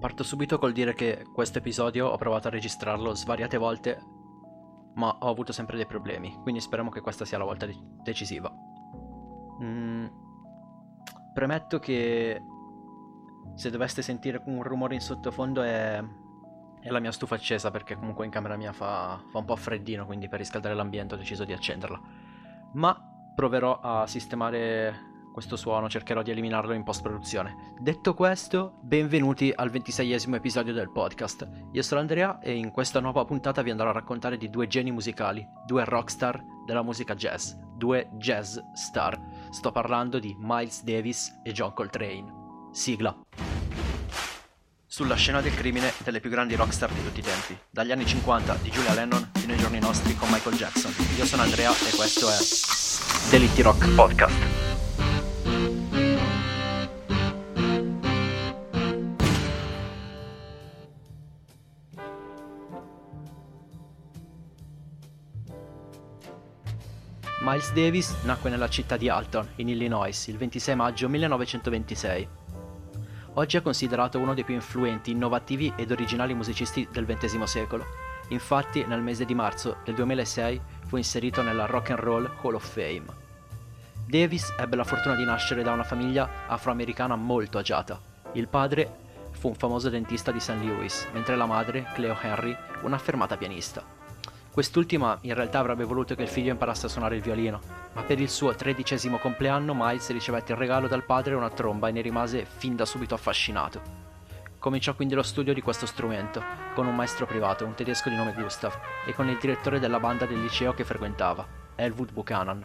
Parto subito col dire che questo episodio ho provato a registrarlo svariate volte, ma ho avuto sempre dei problemi, quindi speriamo che questa sia la volta de- decisiva. Mm, premetto che se doveste sentire un rumore in sottofondo è, è la mia stufa accesa perché comunque in camera mia fa, fa un po' freddino, quindi per riscaldare l'ambiente ho deciso di accenderla. Ma proverò a sistemare questo suono, cercherò di eliminarlo in post-produzione. Detto questo, benvenuti al ventiseiesimo episodio del podcast. Io sono Andrea e in questa nuova puntata vi andrò a raccontare di due geni musicali, due rockstar della musica jazz, due jazz star. Sto parlando di Miles Davis e John Coltrane. Sigla. Sulla scena del crimine delle più grandi rockstar di tutti i tempi, dagli anni 50 di Julia Lennon fino ai giorni nostri con Michael Jackson. Io sono Andrea e questo è Delitti Rock Podcast. Miles Davis nacque nella città di Alton, in Illinois, il 26 maggio 1926. Oggi è considerato uno dei più influenti, innovativi ed originali musicisti del XX secolo. Infatti, nel mese di marzo del 2006 fu inserito nella Rock and Roll Hall of Fame. Davis ebbe la fortuna di nascere da una famiglia afroamericana molto agiata. Il padre fu un famoso dentista di St. Louis, mentre la madre, Cleo Henry, un'affermata pianista. Quest'ultima in realtà avrebbe voluto che il figlio imparasse a suonare il violino, ma per il suo tredicesimo compleanno Miles ricevette in regalo dal padre una tromba e ne rimase fin da subito affascinato. Cominciò quindi lo studio di questo strumento, con un maestro privato, un tedesco di nome Gustav, e con il direttore della banda del liceo che frequentava, Elwood Buchanan.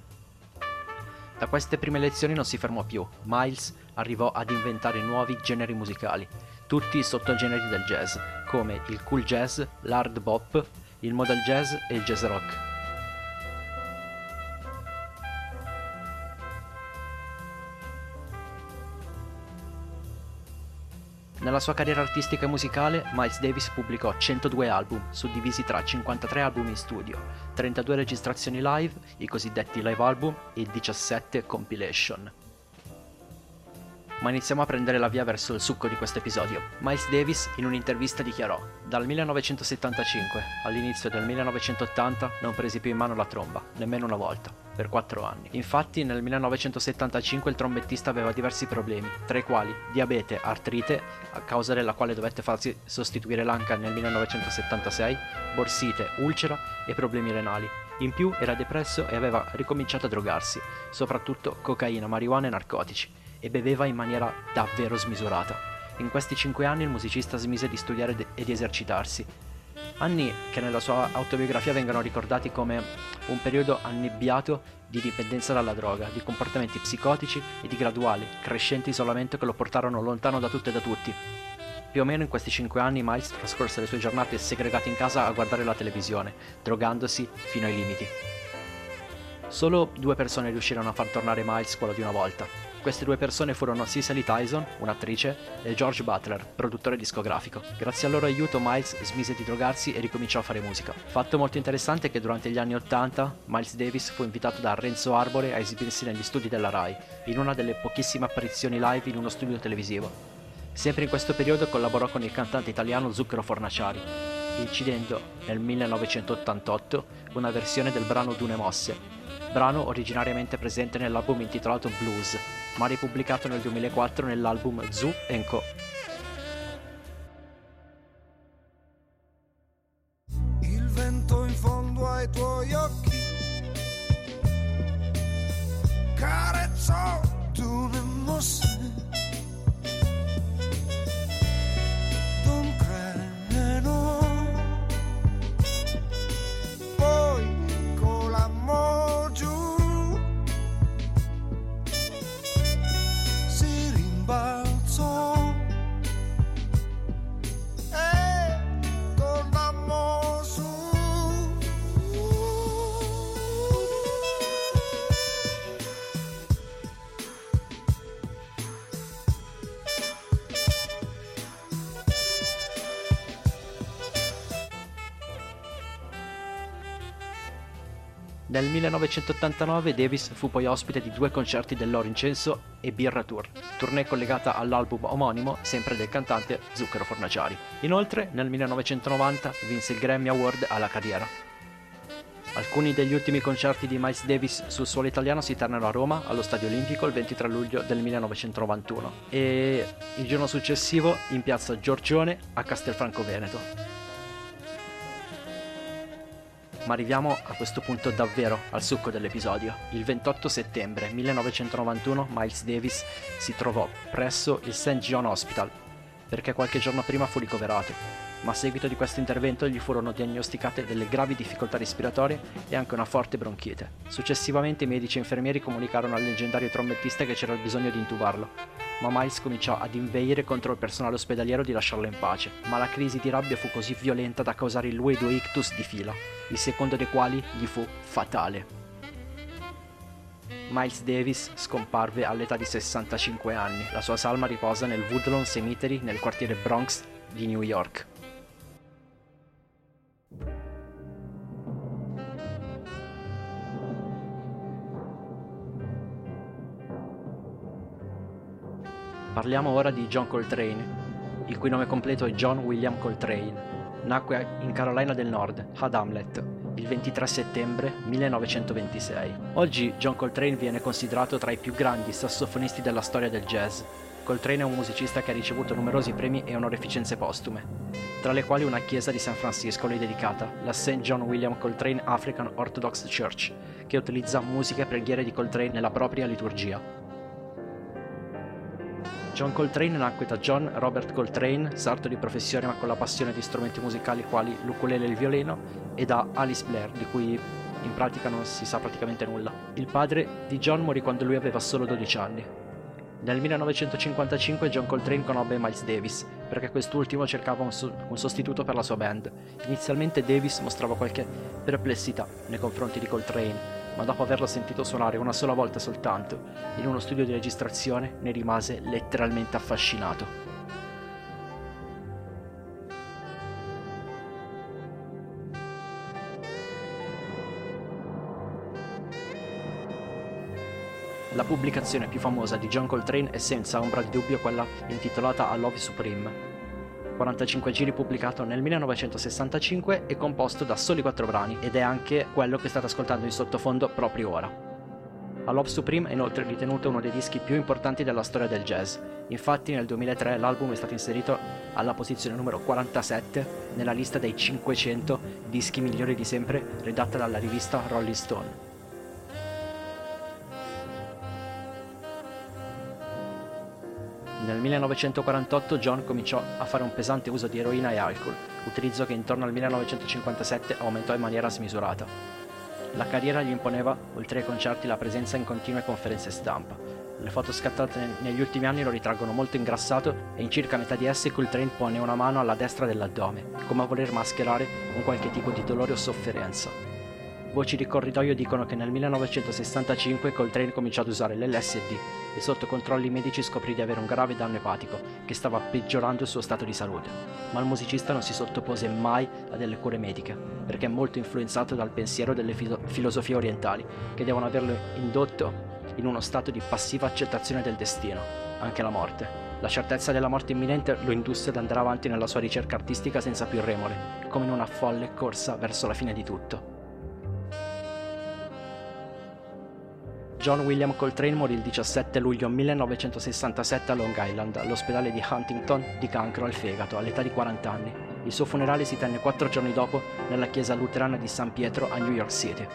Da queste prime lezioni non si fermò più, Miles arrivò ad inventare nuovi generi musicali, tutti sottogeneri del jazz, come il cool jazz, l'hard bop, il modal jazz e il jazz rock. Nella sua carriera artistica e musicale, Miles Davis pubblicò 102 album, suddivisi tra 53 album in studio, 32 registrazioni live, i cosiddetti live album, e 17 compilation ma iniziamo a prendere la via verso il succo di questo episodio. Miles Davis in un'intervista dichiarò: Dal 1975 all'inizio del 1980 non presi più in mano la tromba, nemmeno una volta, per quattro anni. Infatti, nel 1975 il trombettista aveva diversi problemi, tra i quali diabete, artrite, a causa della quale dovette farsi sostituire l'anca nel 1976, borsite, ulcera e problemi renali. In più era depresso e aveva ricominciato a drogarsi, soprattutto cocaina, marijuana e narcotici e beveva in maniera davvero smisurata. In questi cinque anni il musicista smise di studiare e di esercitarsi. Anni che nella sua autobiografia vengono ricordati come un periodo annebbiato di dipendenza dalla droga, di comportamenti psicotici e di graduale, crescente isolamento che lo portarono lontano da tutto e da tutti. Più o meno in questi cinque anni Miles trascorse le sue giornate segregate in casa a guardare la televisione, drogandosi fino ai limiti. Solo due persone riuscirono a far tornare Miles quello di una volta, queste due persone furono Cicely Tyson, un'attrice, e George Butler, produttore discografico. Grazie al loro aiuto Miles smise di drogarsi e ricominciò a fare musica. Fatto molto interessante è che durante gli anni 80 Miles Davis fu invitato da Renzo Arbore a esibirsi negli studi della RAI, in una delle pochissime apparizioni live in uno studio televisivo. Sempre in questo periodo collaborò con il cantante italiano Zucchero Fornaciari, incidendo nel 1988 una versione del brano Dune Mosse, brano originariamente presente nell'album intitolato Blues, ma ripubblicato nel 2004 nell'album Zoo Co. Il vento in fondo ai tuoi occhi carezzò tu ne Nel 1989 Davis fu poi ospite di due concerti dell'Oro Incenso e Birra Tour, tournée collegata all'album omonimo sempre del cantante Zucchero Fornaciari. Inoltre nel 1990 vinse il Grammy Award alla carriera. Alcuni degli ultimi concerti di Miles Davis sul suolo italiano si tennero a Roma allo Stadio Olimpico il 23 luglio del 1991 e il giorno successivo in piazza Giorgione a Castelfranco Veneto. Ma arriviamo a questo punto davvero al succo dell'episodio. Il 28 settembre 1991 Miles Davis si trovò presso il St. John Hospital perché qualche giorno prima fu ricoverato, ma a seguito di questo intervento gli furono diagnosticate delle gravi difficoltà respiratorie e anche una forte bronchite. Successivamente i medici e infermieri comunicarono al leggendario trombettista che c'era bisogno di intubarlo, ma Miles cominciò ad inveire contro il personale ospedaliero di lasciarlo in pace, ma la crisi di rabbia fu così violenta da causare in lui due ictus di fila, il secondo dei quali gli fu fatale. Miles Davis scomparve all'età di 65 anni. La sua salma riposa nel Woodlawn Cemetery nel quartiere Bronx di New York. Parliamo ora di John Coltrane, il cui nome completo è John William Coltrane. Nacque in Carolina del Nord, ad Hamlet, il 23 settembre 1926. Oggi John Coltrane viene considerato tra i più grandi sassofonisti della storia del jazz. Coltrane è un musicista che ha ricevuto numerosi premi e onorificenze postume, tra le quali una chiesa di San Francisco le è dedicata, la St. John William Coltrane African Orthodox Church, che utilizza musiche e preghiere di Coltrane nella propria liturgia. John Coltrane nacque da John Robert Coltrane, sarto di professione ma con la passione di strumenti musicali quali l'ukulele e il violino, e da Alice Blair, di cui in pratica non si sa praticamente nulla. Il padre di John morì quando lui aveva solo 12 anni. Nel 1955 John Coltrane conobbe Miles Davis, perché quest'ultimo cercava un, so- un, sostituto per la sua band. Inizialmente Davis mostrava qualche perplessità nei confronti di Coltrane, ma dopo averlo sentito suonare una sola volta soltanto, in uno studio di registrazione, ne rimase letteralmente affascinato. La pubblicazione più famosa di John Coltrane è senza ombra di dubbio quella intitolata A Love Supreme, 45 giri pubblicato nel 1965 e composto da soli 4 brani ed è anche quello che state ascoltando in sottofondo proprio ora. A Love Supreme è inoltre ritenuto uno dei dischi più importanti della storia del jazz. Infatti nel 2003 l'album è stato inserito alla posizione numero 47 nella lista dei 500 dischi migliori di sempre redatta dalla rivista Rolling Stone. Nel 1948 John cominciò a fare un pesante uso di eroina e alcol, utilizzo che intorno al 1957 aumentò in maniera smisurata. La carriera gli imponeva, oltre ai concerti, la presenza in continue conferenze stampa. Le foto scattate negli ultimi anni lo ritraggono molto ingrassato e in circa metà di esse Coltrane pone una mano alla destra dell'addome, come a voler mascherare un qualche tipo di dolore o sofferenza. Voci di corridoio dicono che nel 1965 Coltrane cominciò ad usare l'LSD e sotto controlli medici scoprì di avere un grave danno epatico che stava peggiorando il suo stato di salute. Ma il musicista non si sottopose mai a delle cure mediche, perché è molto influenzato dal pensiero delle filo- filosofie orientali, che devono averlo indotto in uno stato di passiva accettazione del destino, anche la morte. La certezza della morte imminente lo indusse ad andare avanti nella sua ricerca artistica senza più remore, come in una folle corsa verso la fine di tutto. John William Coltrane morì il 17 luglio 1967 a Long Island, all'ospedale di Huntington, di cancro al fegato, all'età di 40 anni. Il suo funerale si tenne quattro giorni dopo nella chiesa luterana di San Pietro a New York City.